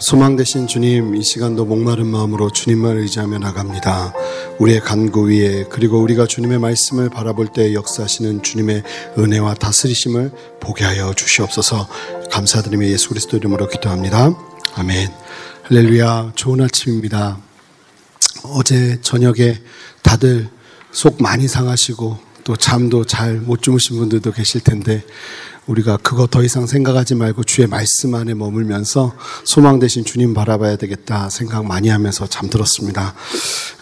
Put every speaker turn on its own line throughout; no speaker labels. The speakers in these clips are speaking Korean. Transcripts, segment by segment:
소망 되신 주님, 이 시간도 목마른 마음으로 주님을 의지하며 나갑니다. 우리의 간구 위에 그리고 우리가 주님의 말씀을 바라볼 때 역사하시는 주님의 은혜와 다스리심을 보게 하여 주시옵소서. 감사드리며 예수 그리스도 이름으로 기도합니다. 아멘. 할렐루야. 좋은 아침입니다. 어제 저녁에 다들 속 많이 상하시고 또 잠도 잘 못 주무신 분들도 계실 텐데 우리가 그거 더 이상 생각하지 말고 주의 말씀 안에 머물면서 소망 대신 주님 바라봐야 되겠다 생각 많이 하면서 잠들었습니다.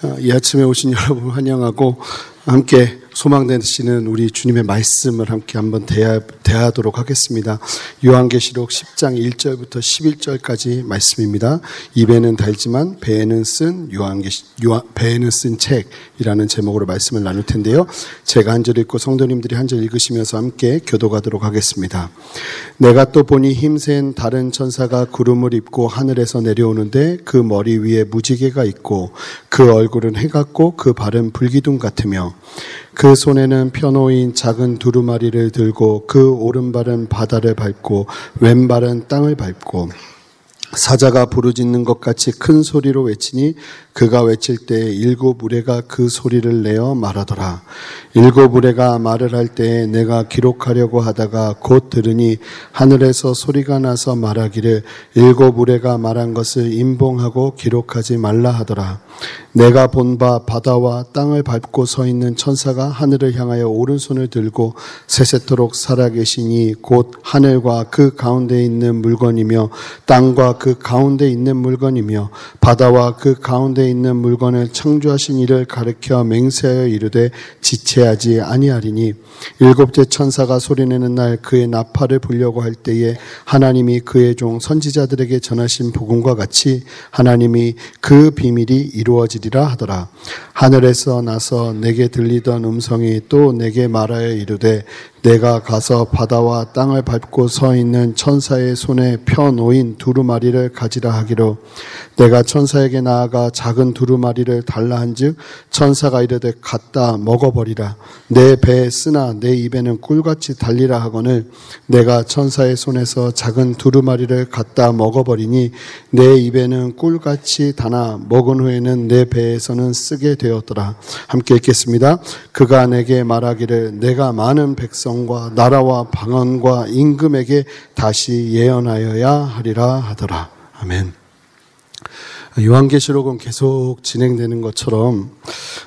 어, 이 아침에 오신 여러분 환영하고 함께 소망 되시는 우리 주님의 말씀을 함께 한번 대하, 대하도록 하겠습니다. 요한계시록 10장 1절부터 11절까지 말씀입니다. 입에는 달지만 배에는 쓴 요한계시 요한, 배에는 쓴 책이라는 제목으로 말씀을 나눌 텐데요. 제가 한 절 읽고 성도님들이 한 절 읽으시면서 함께 교도가도록 하겠습니다. 내가 또 보니 힘센 다른 천사가 구름을 입고 하늘에서 내려오는데 그 머리 위에 무지개가 있고 그 얼굴은 해 같고 그 발은 불기둥 같으며 그 손에는 펴놓인 작은 두루마리를 들고 그 오른발은 바다를 밟고 왼발은 땅을 밟고 사자가 부르짖는 것 같이 큰 소리로 외치니 그가 외칠 때 일곱 우레가 그 소리를 내어 말하더라. 일곱 우레가 말을 할 때에 내가 기록하려고 하다가 곧 들으니 하늘에서 소리가 나서 말하기를 일곱 우레가 말한 것을 임봉하고 기록하지 말라 하더라. 내가 본 바 바다와 땅을 밟고 서 있는 천사가 하늘을 향하여 오른손을 들고 세세토록 살아계시니 곧 하늘과 그 가운데 있는 물건이며 땅과 그 가운데 있는 물건이며 바다와 그 가운데 있는 물건을 창조하신 이를 가르켜 맹세하여 이르되 지체하지 아니하리니 일곱째 천사가 소리내는 날 그의 나팔을 불려고 할 때에 하나님이 그의 종 선지자들에게 전하신 복음과 같이 하나님이 그 비밀이 이루어지리라 하더라. 하늘에서 나서 내게 들리던 음성이 또 내게 말하여 이르되 내가 가서 바다와 땅을 밟고 서 있는 천사의 손에 펴 놓인 두루마리를 가지라 하기로. 내가 천사에게 나아가 작은 두루마리를 달라 한즉 천사가 이르되 갖다 먹어버리라. 내 배에 쓰나 내 입에는 꿀같이 달리라 하거늘 내가 천사의 손에서 작은 두루마리를 갖다 먹어버리니 내 입에는 꿀같이 다나 먹은 후에는 내 배에서는 쓰게 되었더라. 함께 읽겠습니다. 그가 내게 말하기를 내가 많은 백성 백성과 나라와 방언과 임금에게 다시 예언하여야 하리라 하더라. 아멘. 요한계시록은 계속 진행되는 것처럼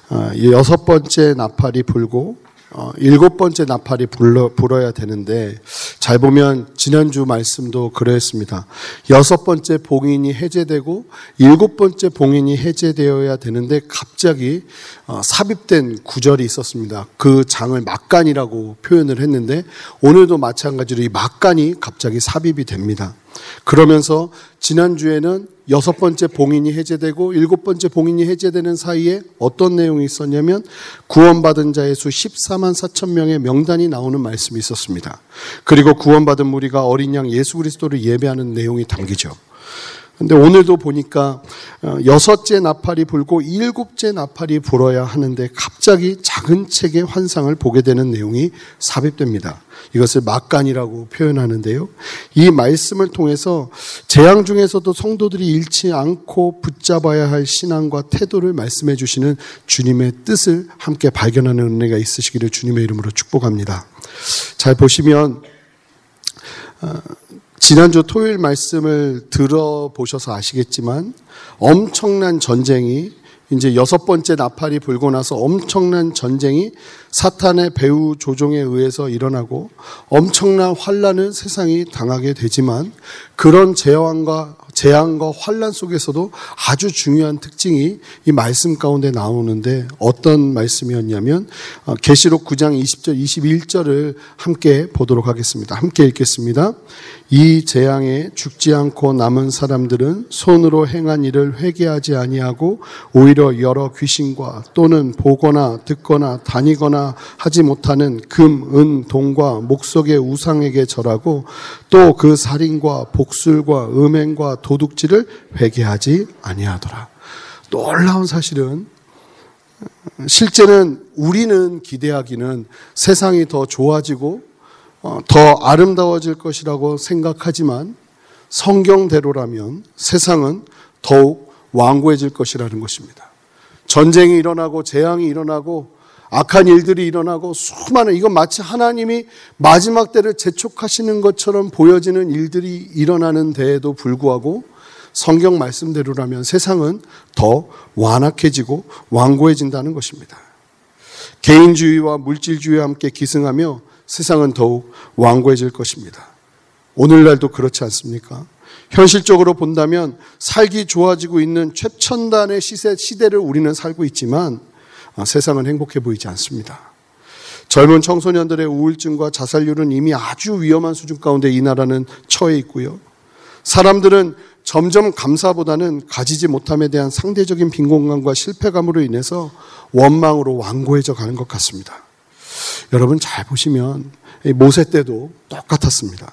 어, 여섯 번째 나팔이 불고 어, 일곱 번째 나팔이 불러, 불어야 되는데 잘 보면 지난주 말씀도 그랬습니다. 여섯 번째 봉인이 해제되고 일곱 번째 봉인이 해제되어야 되는데 갑자기 어, 삽입된 구절이 있었습니다. 그 장을 막간이라고 표현을 했는데 오늘도 마찬가지로 이 막간이 갑자기 삽입이 됩니다. 그러면서 지난주에는 여섯 번째 봉인이 해제되고 일곱 번째 봉인이 해제되는 사이에 어떤 내용이 있었냐면 구원받은 자의 수 14만 4천 명의 명단이 나오는 말씀이 있었습니다. 그리고 구원받은 무리가 어린 양 예수 그리스도를 예배하는 내용이 담기죠. 근데 오늘도 보니까 어, 여섯째 나팔이 불고 일곱째 나팔이 불어야 하는데 갑자기 작은 책의 환상을 보게 되는 내용이 삽입됩니다. 이것을 막간이라고 표현하는데요. 이 말씀을 통해서 재앙 중에서도 성도들이 잃지 않고 붙잡아야 할 신앙과 태도를 말씀해 주시는 주님의 뜻을 함께 발견하는 은혜가 있으시기를 주님의 이름으로 축복합니다. 잘 보시면 어, 지난주 토요일 말씀을 들어보셔서 아시겠지만 엄청난 전쟁이 이제 여섯 번째 나팔이 불고 나서 엄청난 전쟁이 사탄의 배후 조종에 의해서 일어나고 엄청난 환란을 세상이 당하게 되지만 그런 재앙과 재앙과 환란 속에서도 아주 중요한 특징이 이 말씀 가운데 나오는데 어떤 말씀이었냐면 어, 계시록 9장 20절 21절을 함께 보도록 하겠습니다. 함께 읽겠습니다. 이 재앙에 죽지 않고 남은 사람들은 손으로 행한 일을 회개하지 아니하고 오히려 여러 귀신과 또는 보거나 듣거나 다니거나 하지 못하는 금, 은, 동과 목석의 우상에게 절하고 또 그 살인과 복술과 음행과 도둑질을 회개하지 아니하더라. 놀라운 사실은 실제는 우리는 기대하기는 세상이 더 좋아지고 어, 더 아름다워질 것이라고 생각하지만 성경대로라면 세상은 더욱 완고해질 것이라는 것입니다. 전쟁이 일어나고 재앙이 일어나고 악한 일들이 일어나고 수많은 이건 마치 하나님이 마지막 때를 재촉하시는 것처럼 보여지는 일들이 일어나는 데에도 불구하고 성경 말씀대로라면 세상은 더 완악해지고 완고해진다는 것입니다. 개인주의와 물질주의와 함께 기승하며 세상은 더욱 완고해질 것입니다. 오늘날도 그렇지 않습니까? 현실적으로 본다면 살기 좋아지고 있는 최첨단의 시세, 시대를 우리는 살고 있지만 아, 세상은 행복해 보이지 않습니다. 젊은 청소년들의 우울증과 자살률은 이미 아주 위험한 수준 가운데 이 나라는 처해 있고요. 사람들은 점점 감사보다는 가지지 못함에 대한 상대적인 빈곤감과 실패감으로 인해서 원망으로 완고해져 가는 것 같습니다. 여러분 잘 보시면 모세 때도 똑같았습니다.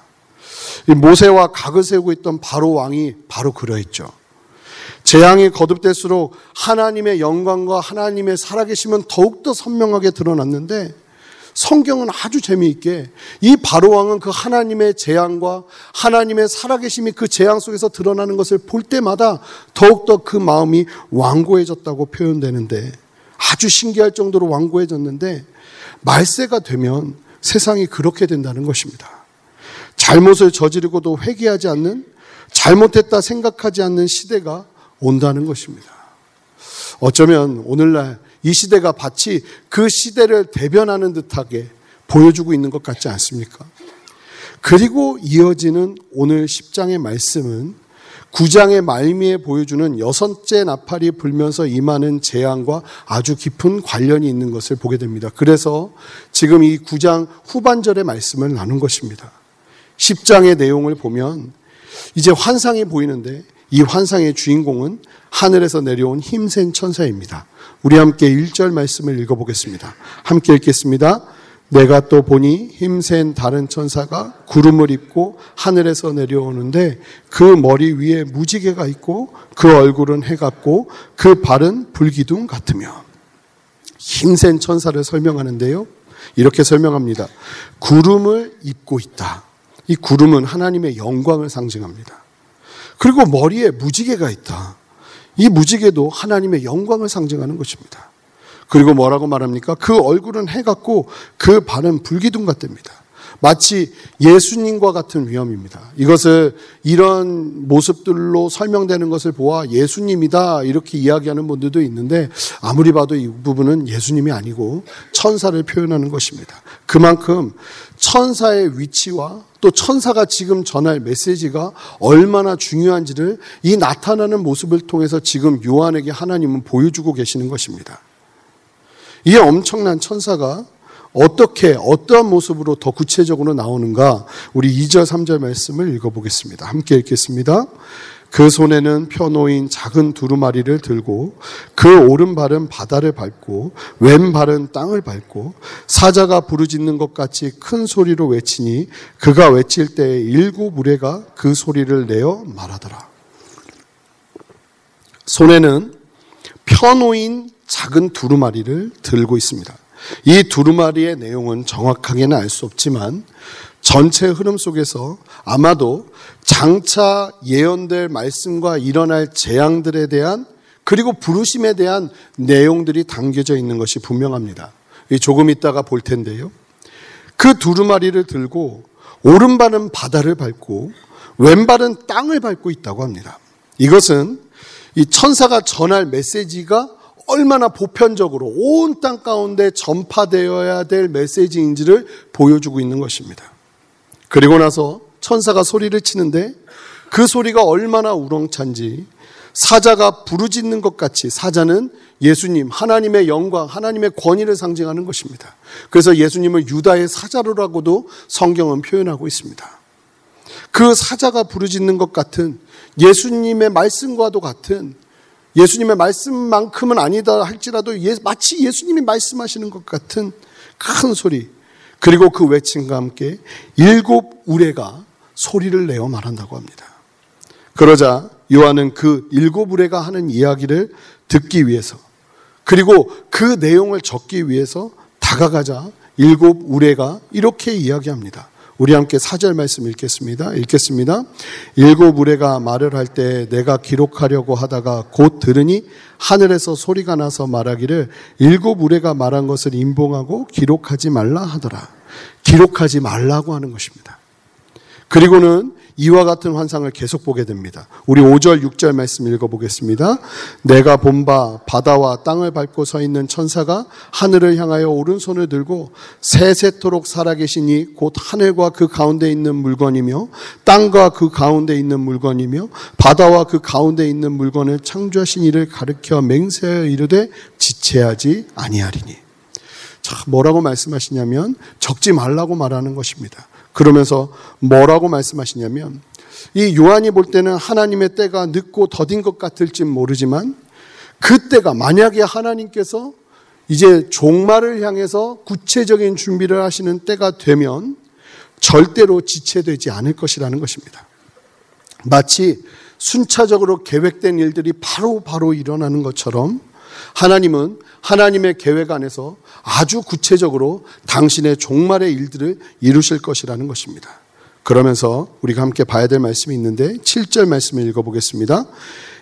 모세와 각을 세우고 있던 바로 왕이 바로 그러했죠. 재앙이 거듭될수록 하나님의 영광과 하나님의 살아계심은 더욱더 선명하게 드러났는데 성경은 아주 재미있게 이 바로왕은 그 하나님의 재앙과 하나님의 살아계심이 그 재앙 속에서 드러나는 것을 볼 때마다 더욱더 그 마음이 완고해졌다고 표현되는데 아주 신기할 정도로 완고해졌는데 말세가 되면 세상이 그렇게 된다는 것입니다. 잘못을 저지르고도 회개하지 않는 잘못했다 생각하지 않는 시대가 온다는 것입니다. 어쩌면 오늘날 이 시대가 마치 그 시대를 대변하는 듯하게 보여주고 있는 것 같지 않습니까? 그리고 이어지는 오늘 10장의 말씀은 9장의 말미에 보여주는 여섯째 나팔이 불면서 임하는 재앙과 아주 깊은 관련이 있는 것을 보게 됩니다. 그래서 지금 이 9장 후반절의 말씀을 나눈 것입니다. 10장의 내용을 보면 이제 환상이 보이는데 이 환상의 주인공은 하늘에서 내려온 힘센 천사입니다. 우리 함께 1절 말씀을 읽어보겠습니다. 함께 읽겠습니다. 내가 또 보니 힘센 다른 천사가 구름을 입고 하늘에서 내려오는데 그 머리 위에 무지개가 있고 그 얼굴은 해 같고 그 발은 불기둥 같으며 힘센 천사를 설명하는데요. 이렇게 설명합니다. 구름을 입고 있다. 이 구름은 하나님의 영광을 상징합니다. 그리고 머리에 무지개가 있다. 이 무지개도 하나님의 영광을 상징하는 것입니다. 그리고 뭐라고 말합니까? 그 얼굴은 해 같고 그 발은 불기둥 같답니다. 마치 예수님과 같은 위험입니다. 이것을 이런 모습들로 설명되는 것을 보아 예수님이다 이렇게 이야기하는 분들도 있는데 아무리 봐도 이 부분은 예수님이 아니고 천사를 표현하는 것입니다. 그만큼 천사의 위치와 또 천사가 지금 전할 메시지가 얼마나 중요한지를 이 나타나는 모습을 통해서 지금 요한에게 하나님은 보여주고 계시는 것입니다. 이 엄청난 천사가 어떻게 어떠한 모습으로 더 구체적으로 나오는가 우리 2절 3절 말씀을 읽어보겠습니다. 함께 읽겠습니다. 그 손에는 펴놓인 작은 두루마리를 들고 그 오른발은 바다를 밟고 왼발은 땅을 밟고 사자가 부르짖는 것 같이 큰 소리로 외치니 그가 외칠 때 일곱 무례가 그 소리를 내어 말하더라. 손에는 펴놓인 작은 두루마리를 들고 있습니다. 이 두루마리의 내용은 정확하게는 알 수 없지만 전체 흐름 속에서 아마도 장차 예언될 말씀과 일어날 재앙들에 대한 그리고 부르심에 대한 내용들이 담겨져 있는 것이 분명합니다. 조금 있다가 볼 텐데요. 그 두루마리를 들고 오른발은 바다를 밟고 왼발은 땅을 밟고 있다고 합니다. 이것은 이 천사가 전할 메시지가 얼마나 보편적으로 온 땅 가운데 전파되어야 될 메시지인지를 보여주고 있는 것입니다. 그리고 나서 천사가 소리를 치는데 그 소리가 얼마나 우렁찬지 사자가 부르짖는 것 같이 사자는 예수님, 하나님의 영광, 하나님의 권위를 상징하는 것입니다. 그래서 예수님을 유다의 사자로라고도 성경은 표현하고 있습니다. 그 사자가 부르짖는 것 같은 예수님의 말씀과도 같은 예수님의 말씀만큼은 아니다 할지라도 예, 마치 예수님이 말씀하시는 것 같은 큰 소리 그리고 그 외침과 함께 일곱 우레가 소리를 내어 말한다고 합니다. 그러자 요한은 그 일곱 우레가 하는 이야기를 듣기 위해서 그리고 그 내용을 적기 위해서 다가가자 일곱 우레가 이렇게 이야기합니다. 우리 함께 사절 말씀 읽겠습니다. 읽겠습니다. 일곱 무례가 말을 할 때 내가 기록하려고 하다가 곧 들으니 하늘에서 소리가 나서 말하기를 일곱 무례가 말한 것을 인봉하고 기록하지 말라 하더라. 기록하지 말라고 하는 것입니다. 그리고는 이와 같은 환상을 계속 보게 됩니다. 우리 5절, 6절 말씀 읽어보겠습니다. 내가 본 바 바다와 땅을 밟고 서 있는 천사가 하늘을 향하여 오른손을 들고 세세토록 살아계시니 곧 하늘과 그 가운데 있는 물건이며 땅과 그 가운데 있는 물건이며 바다와 그 가운데 있는 물건을 창조하신 이를 가르켜 맹세하여 이르되 지체하지 아니하리니. 자, 뭐라고 말씀하시냐면 적지 말라고 말하는 것입니다. 그러면서 뭐라고 말씀하시냐면 이 요한이 볼 때는 하나님의 때가 늦고 더딘 것 같을지 모르지만 그 때가 만약에 하나님께서 이제 종말을 향해서 구체적인 준비를 하시는 때가 되면 절대로 지체되지 않을 것이라는 것입니다. 마치 순차적으로 계획된 일들이 바로 바로 일어나는 것처럼 하나님은 하나님의 계획 안에서 아주 구체적으로 당신의 종말의 일들을 이루실 것이라는 것입니다. 그러면서 우리가 함께 봐야 될 말씀이 있는데 7절 말씀을 읽어보겠습니다.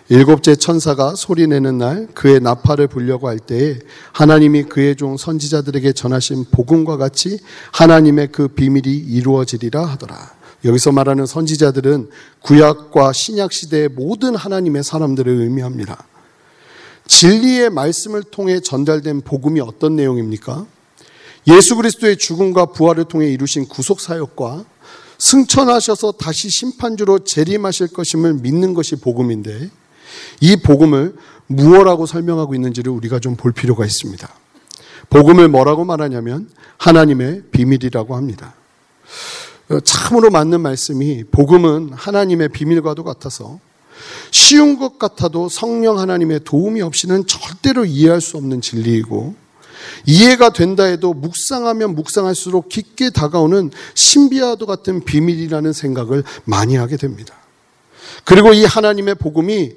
일곱째 천사가 소리내는 날 그의 나팔을 불려고 할 때에 하나님이 그의 종 선지자들에게 전하신 복음과 같이 하나님의 그 비밀이 이루어지리라 하더라. 여기서 말하는 선지자들은 구약과 신약 시대의 모든 하나님의 사람들을 의미합니다. 진리의 말씀을 통해 전달된 복음이 어떤 내용입니까? 예수 그리스도의 죽음과 부활을 통해 이루신 구속 사역과 승천하셔서 다시 심판주로 재림하실 것임을 믿는 것이 복음인데 이 복음을 무엇라고 설명하고 있는지를 우리가 좀 볼 필요가 있습니다. 복음을 뭐라고 말하냐면 하나님의 비밀이라고 합니다. 참으로 맞는 말씀이 복음은 하나님의 비밀과도 같아서 쉬운 것 같아도 성령 하나님의 도움이 없이는 절대로 이해할 수 없는 진리이고 이해가 된다 해도 묵상하면 묵상할수록 깊게 다가오는 신비와도 같은 비밀이라는 생각을 많이 하게 됩니다. 그리고 이 하나님의 복음이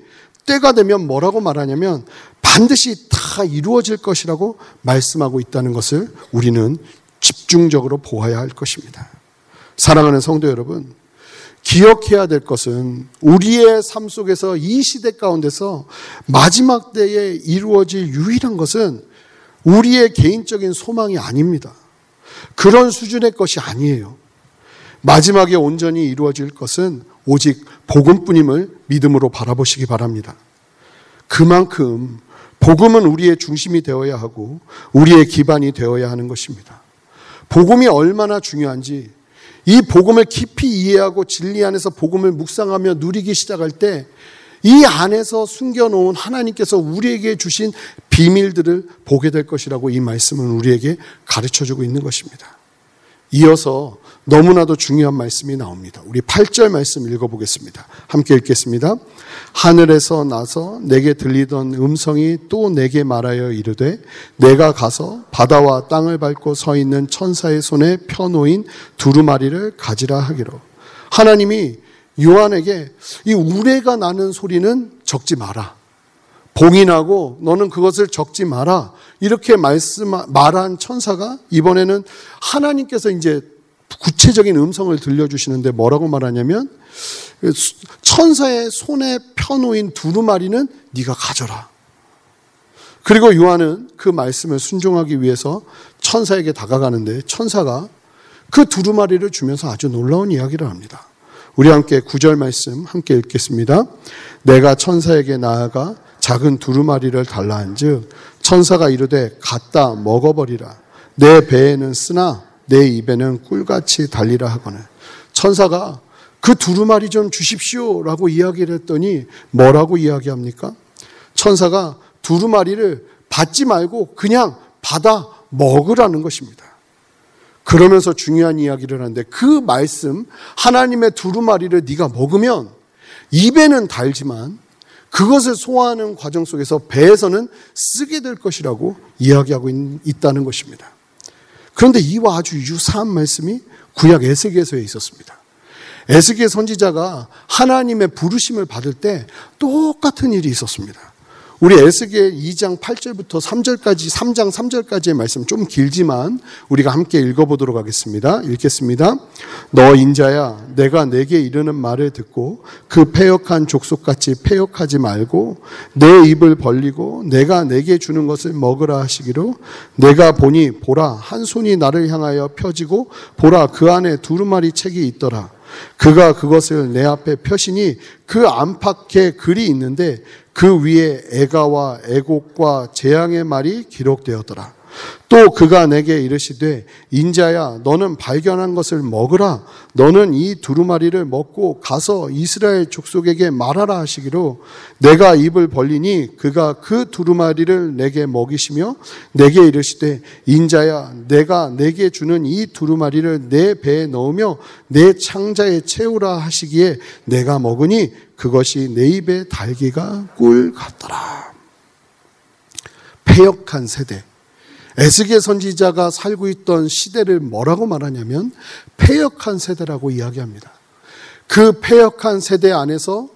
때가 되면 뭐라고 말하냐면 반드시 다 이루어질 것이라고 말씀하고 있다는 것을 우리는 집중적으로 보아야 할 것입니다. 사랑하는 성도 여러분, 기억해야 될 것은 우리의 삶 속에서 이 시대 가운데서 마지막 때에 이루어질 유일한 것은 우리의 개인적인 소망이 아닙니다. 그런 수준의 것이 아니에요. 마지막에 온전히 이루어질 것은 오직 복음뿐임을 믿음으로 바라보시기 바랍니다. 그만큼 복음은 우리의 중심이 되어야 하고 우리의 기반이 되어야 하는 것입니다. 복음이 얼마나 중요한지 이 복음을 깊이 이해하고 진리 안에서 복음을 묵상하며 누리기 시작할 때 이 안에서 숨겨놓은 하나님께서 우리에게 주신 비밀들을 보게 될 것이라고 이 말씀은 우리에게 가르쳐 주고 있는 것입니다. 이어서 너무나도 중요한 말씀이 나옵니다. 우리 8절 말씀 읽어보겠습니다. 함께 읽겠습니다. 하늘에서 나서 내게 들리던 음성이 또 내게 말하여 이르되 내가 가서 바다와 땅을 밟고 서 있는 천사의 손에 펴놓인 두루마리를 가지라 하기로. 하나님이 요한에게 이 우레가 나는 소리는 적지 마라. 봉인하고 너는 그것을 적지 마라. 이렇게 말씀, 말한 천사가 이번에는 하나님께서 이제 구체적인 음성을 들려주시는데 뭐라고 말하냐면 천사의 손에 펴놓인 두루마리는 네가 가져라. 그리고 요한은 그 말씀을 순종하기 위해서 천사에게 다가가는데 천사가 그 두루마리를 주면서 아주 놀라운 이야기를 합니다. 우리 함께 구절 말씀 함께 읽겠습니다. 내가 천사에게 나아가 작은 두루마리를 달라 한즉 천사가 이르되 갖다 먹어버리라. 내 배에는 쓰나 내 입에는 꿀같이 달리라 하거늘. 천사가 그 두루마리 좀 주십시오라고 이야기를 했더니 뭐라고 이야기합니까? 천사가 두루마리를 받지 말고 그냥 받아 먹으라는 것입니다. 그러면서 중요한 이야기를 하는데 그 말씀 하나님의 두루마리를 네가 먹으면 입에는 달지만 그것을 소화하는 과정 속에서 배에서는 쓰게 될 것이라고 이야기하고 있다는 것입니다. 그런데 이와 아주 유사한 말씀이 구약 에스겔서에 있었습니다. 에스겔 선지자가 하나님의 부르심을 받을 때 똑같은 일이 있었습니다. 우리 에스겔 2장 8절부터 3절까지 3장 3절까지의 말씀 좀 길지만 우리가 함께 읽어보도록 하겠습니다. 읽겠습니다. 너 인자야 내가 내게 이르는 말을 듣고 그 패역한 족속같이 패역하지 말고 내 입을 벌리고 내가 내게 주는 것을 먹으라 하시기로 내가 보니 보라 한 손이 나를 향하여 펴지고 보라 그 안에 두루마리 책이 있더라. 그가 그것을 내 앞에 펴시니 그 안팎에 글이 있는데 그 위에 애가와 애곡과 재앙의 말이 기록되었더라. 또 그가 내게 이르시되 인자야 너는 발견한 것을 먹으라. 너는 이 두루마리를 먹고 가서 이스라엘 족속에게 말하라 하시기로 내가 입을 벌리니 그가 그 두루마리를 내게 먹이시며 내게 이르시되 인자야 내가 내게 주는 이 두루마리를 내 배에 넣으며 내 창자에 채우라 하시기에 내가 먹으니 그것이 내 입에 달기가 꿀 같더라. 폐역한 세대 에스겔 선지자가 살고 있던 시대를 뭐라고 말하냐면 폐역한 세대라고 이야기합니다. 그 폐역한 세대 안에서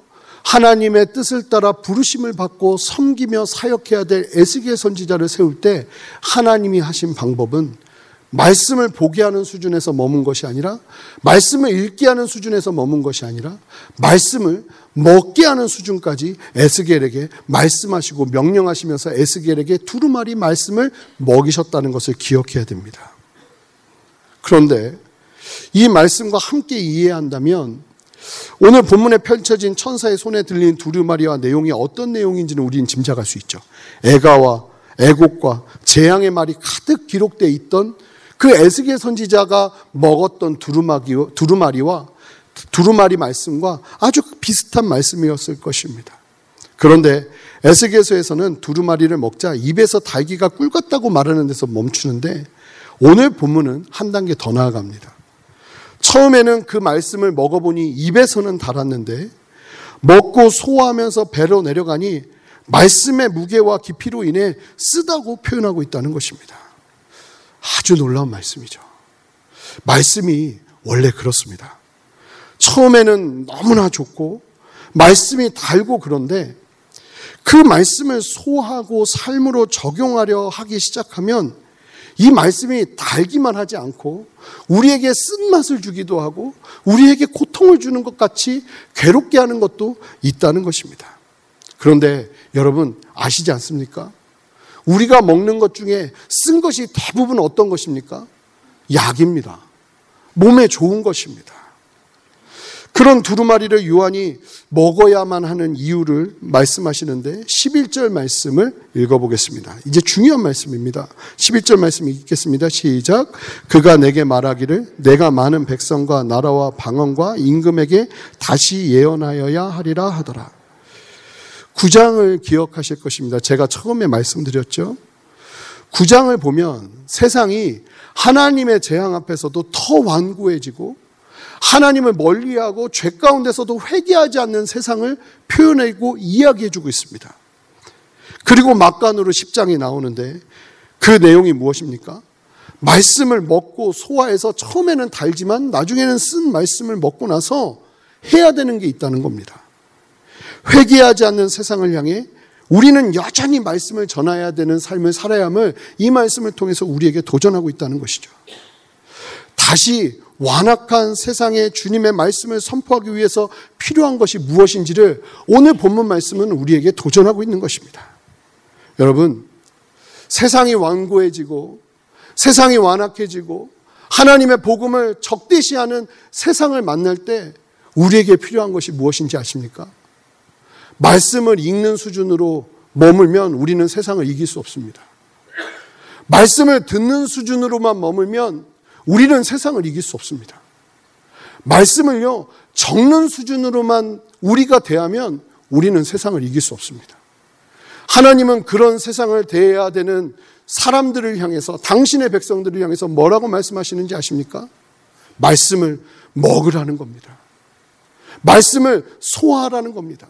하나님의 뜻을 따라 부르심을 받고 섬기며 사역해야 될 에스겔 선지자를 세울 때 하나님이 하신 방법은 말씀을 보게 하는 수준에서 머문 것이 아니라 말씀을 읽게 하는 수준에서 머문 것이 아니라 말씀을 먹게 하는 수준까지 에스겔에게 말씀하시고 명령하시면서 에스겔에게 두루마리 말씀을 먹이셨다는 것을 기억해야 됩니다. 그런데 이 말씀과 함께 이해한다면 오늘 본문에 펼쳐진 천사의 손에 들린 두루마리와 내용이 어떤 내용인지는 우리는 짐작할 수 있죠. 애가와 애곡과 재앙의 말이 가득 기록되어 있던 그 에스겔 선지자가 먹었던 두루마리와 두루마리 말씀과 아주 비슷한 말씀이었을 것입니다. 그런데 에스겔서에서는 두루마리를 먹자 입에서 달기가 꿀 같다고 말하는 데서 멈추는데 오늘 본문은 한 단계 더 나아갑니다. 처음에는 그 말씀을 먹어보니 입에서는 달았는데 먹고 소화하면서 배로 내려가니 말씀의 무게와 깊이로 인해 쓰다고 표현하고 있다는 것입니다. 아주 놀라운 말씀이죠. 말씀이 원래 그렇습니다. 처음에는 너무나 좋고 말씀이 달고 그런데 그 말씀을 소하고 삶으로 적용하려 하기 시작하면 이 말씀이 달기만 하지 않고 우리에게 쓴맛을 주기도 하고 우리에게 고통을 주는 것 같이 괴롭게 하는 것도 있다는 것입니다. 그런데 여러분 아시지 않습니까? 우리가 먹는 것 중에 쓴 것이 대부분 어떤 것입니까? 약입니다. 몸에 좋은 것입니다. 그런 두루마리를 요한이 먹어야만 하는 이유를 말씀하시는데 11절 말씀을 읽어보겠습니다. 이제 중요한 말씀입니다. 11절 말씀 읽겠습니다. 시작. 그가 내게 말하기를 내가 많은 백성과 나라와 방언과 임금에게 다시 예언하여야 하리라 하더라. 9장을 기억하실 것입니다. 제가 처음에 말씀드렸죠. 9장을 보면 세상이 하나님의 재앙 앞에서도 더 완고해지고 하나님을 멀리하고 죄 가운데서도 회개하지 않는 세상을 표현하고 이야기해주고 있습니다. 그리고 막간으로 10장이 나오는데 그 내용이 무엇입니까? 말씀을 먹고 소화해서 처음에는 달지만 나중에는 쓴 말씀을 먹고 나서 해야 되는 게 있다는 겁니다. 회개하지 않는 세상을 향해 우리는 여전히 말씀을 전해야 되는 삶을 살아야 함을 이 말씀을 통해서 우리에게 도전하고 있다는 것이죠. 다시 완악한 세상에 주님의 말씀을 선포하기 위해서 필요한 것이 무엇인지를 오늘 본문 말씀은 우리에게 도전하고 있는 것입니다. 여러분, 세상이 완고해지고 세상이 완악해지고 하나님의 복음을 적대시하는 세상을 만날 때 우리에게 필요한 것이 무엇인지 아십니까? 말씀을 읽는 수준으로 머물면 우리는 세상을 이길 수 없습니다. 말씀을 듣는 수준으로만 머물면 우리는 세상을 이길 수 없습니다. 말씀을요, 적는 수준으로만 우리가 대하면 우리는 세상을 이길 수 없습니다. 하나님은 그런 세상을 대해야 되는 사람들을 향해서, 당신의 백성들을 향해서 뭐라고 말씀하시는지 아십니까? 말씀을 먹으라는 겁니다. 말씀을 소화하라는 겁니다.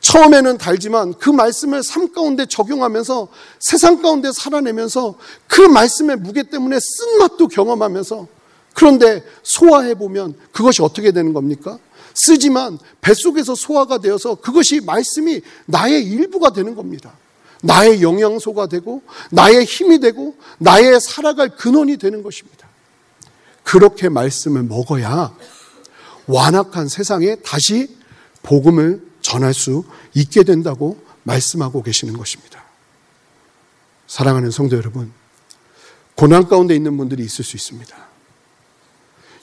처음에는 달지만 그 말씀을 삶 가운데 적용하면서 세상 가운데 살아내면서 그 말씀의 무게 때문에 쓴맛도 경험하면서 그런데 소화해 보면 그것이 어떻게 되는 겁니까? 쓰지만 뱃속에서 소화가 되어서 그것이 말씀이 나의 일부가 되는 겁니다. 나의 영양소가 되고 나의 힘이 되고 나의 살아갈 근원이 되는 것입니다. 그렇게 말씀을 먹어야 완악한 세상에 다시 복음을 전할 수 있게 된다고 말씀하고 계시는 것입니다. 사랑하는 성도 여러분, 고난 가운데 있는 분들이 있을 수 있습니다.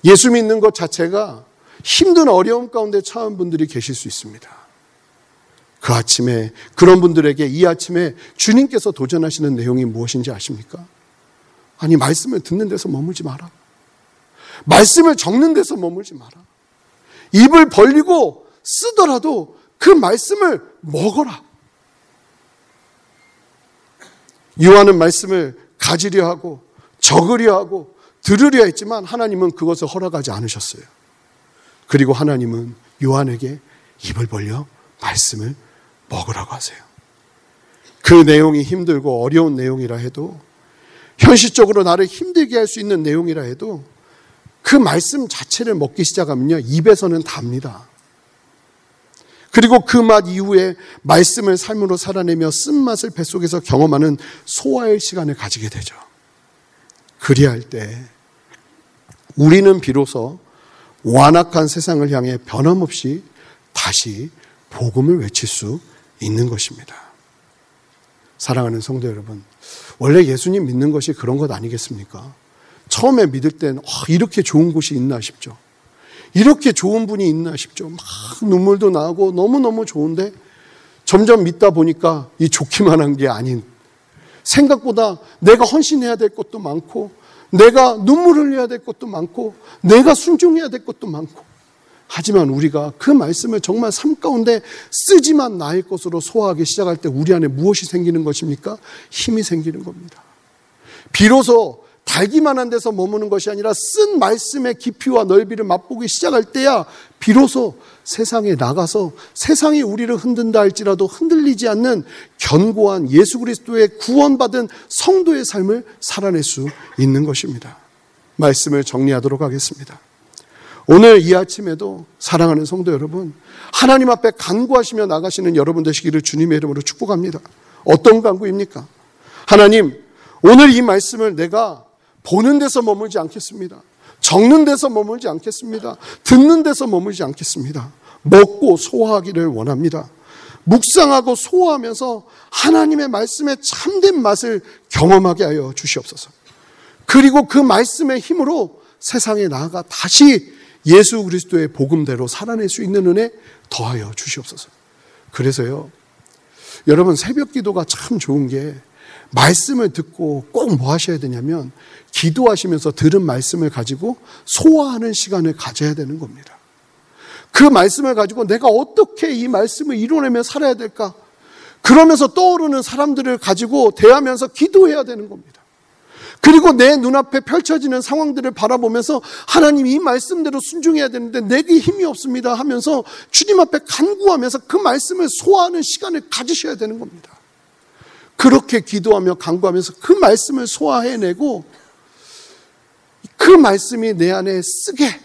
예수 믿는 것 자체가 힘든 어려움 가운데 처한 분들이 계실 수 있습니다. 그 아침에 그런 분들에게 이 아침에 주님께서 도전하시는 내용이 무엇인지 아십니까? 아니 말씀을 듣는 데서 머물지 마라. 말씀을 적는 데서 머물지 마라. 입을 벌리고 쓰더라도 그 말씀을 먹어라. 유하는 말씀을 가지려 하고 적으려 하고 들으려 했지만 하나님은 그것을 허락하지 않으셨어요. 그리고 하나님은 요한에게 입을 벌려 말씀을 먹으라고 하세요. 그 내용이 힘들고 어려운 내용이라 해도 현실적으로 나를 힘들게 할 수 있는 내용이라 해도 그 말씀 자체를 먹기 시작하면요, 입에서는 답니다. 그리고 그 맛 이후에 말씀을 삶으로 살아내며 쓴맛을 뱃속에서 경험하는 소화의 시간을 가지게 되죠. 그리할 때 우리는 비로소 완악한 세상을 향해 변함없이 다시 복음을 외칠 수 있는 것입니다. 사랑하는 성도 여러분, 원래 예수님 믿는 것이 그런 것 아니겠습니까? 처음에 믿을 땐 어, 이렇게 좋은 곳이 있나 싶죠. 이렇게 좋은 분이 있나 싶죠. 막 눈물도 나고 너무너무 좋은데 점점 믿다 보니까 이 좋기만 한 게 아닌 생각보다 내가 헌신해야 될 것도 많고 내가 눈물 흘려야 될 것도 많고 내가 순종해야 될 것도 많고 하지만 우리가 그 말씀을 정말 삶 가운데 쓰지만 나의 것으로 소화하기 시작할 때 우리 안에 무엇이 생기는 것입니까? 힘이 생기는 겁니다. 비로소 달기만 한 데서 머무는 것이 아니라 쓴 말씀의 깊이와 넓이를 맛보기 시작할 때야 비로소 세상에 나가서 세상이 우리를 흔든다 할지라도 흔들리지 않는 견고한 예수 그리스도의 구원받은 성도의 삶을 살아낼 수 있는 것입니다. 말씀을 정리하도록 하겠습니다. 오늘 이 아침에도 사랑하는 성도 여러분, 하나님 앞에 간구하시며 나가시는 여러분 되시기를 주님의 이름으로 축복합니다. 어떤 간구입니까? 하나님, 오늘 이 말씀을 내가 보는 데서 머물지 않겠습니다. 적는 데서 머물지 않겠습니다. 듣는 데서 머물지 않겠습니다. 먹고 소화하기를 원합니다. 묵상하고 소화하면서 하나님의 말씀의 참된 맛을 경험하게 하여 주시옵소서. 그리고 그 말씀의 힘으로 세상에 나아가 다시 예수 그리스도의 복음대로 살아낼 수 있는 은혜 더하여 주시옵소서. 그래서요, 여러분 새벽 기도가 참 좋은 게 말씀을 듣고 꼭 뭐 하셔야 되냐면 기도하시면서 들은 말씀을 가지고 소화하는 시간을 가져야 되는 겁니다. 그 말씀을 가지고 내가 어떻게 이 말씀을 이뤄내며 살아야 될까? 그러면서 떠오르는 사람들을 가지고 대하면서 기도해야 되는 겁니다. 그리고 내 눈앞에 펼쳐지는 상황들을 바라보면서 하나님 이 말씀대로 순종해야 되는데 내게 힘이 없습니다 하면서 주님 앞에 간구하면서 그 말씀을 소화하는 시간을 가지셔야 되는 겁니다. 그렇게 기도하며 간구하면서 그 말씀을 소화해내고 그 말씀이 내 안에 쓰게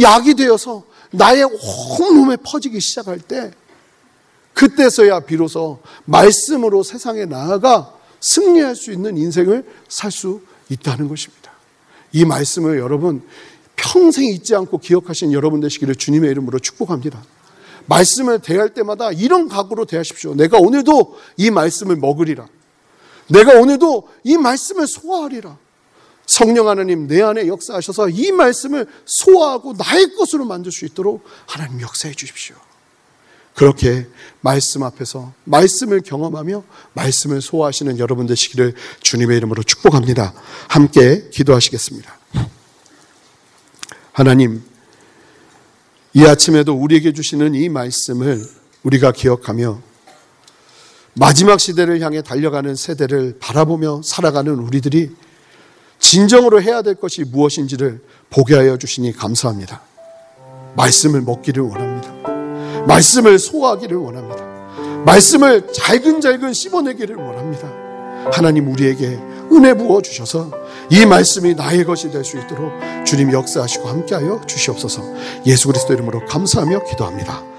약이 되어서 나의 온몸에 퍼지기 시작할 때 그때서야 비로소 말씀으로 세상에 나아가 승리할 수 있는 인생을 살 수 있다는 것입니다. 이 말씀을 여러분 평생 잊지 않고 기억하신 여러분 되시기를 주님의 이름으로 축복합니다. 말씀을 대할 때마다 이런 각오로 대하십시오. 내가 오늘도 이 말씀을 먹으리라. 내가 오늘도 이 말씀을 소화하리라. 성령 하나님 내 안에 역사하셔서 이 말씀을 소화하고 나의 것으로 만들 수 있도록 하나님 역사해 주십시오. 그렇게 말씀 앞에서 말씀을 경험하며 말씀을 소화하시는 여러분 되시기를 주님의 이름으로 축복합니다. 함께 기도하시겠습니다. 하나님, 이 아침에도 우리에게 주시는 이 말씀을 우리가 기억하며 마지막 시대를 향해 달려가는 세대를 바라보며 살아가는 우리들이 진정으로 해야 될 것이 무엇인지를 보게 하여 주시니 감사합니다. 말씀을 먹기를 원합니다. 말씀을 소화하기를 원합니다. 말씀을 잘근잘근 씹어내기를 원합니다. 하나님 우리에게 은혜 부어 주셔서 이 말씀이 나의 것이 될 수 있도록 주님 역사하시고 함께하여 주시옵소서 예수 그리스도 이름으로 감사하며 기도합니다.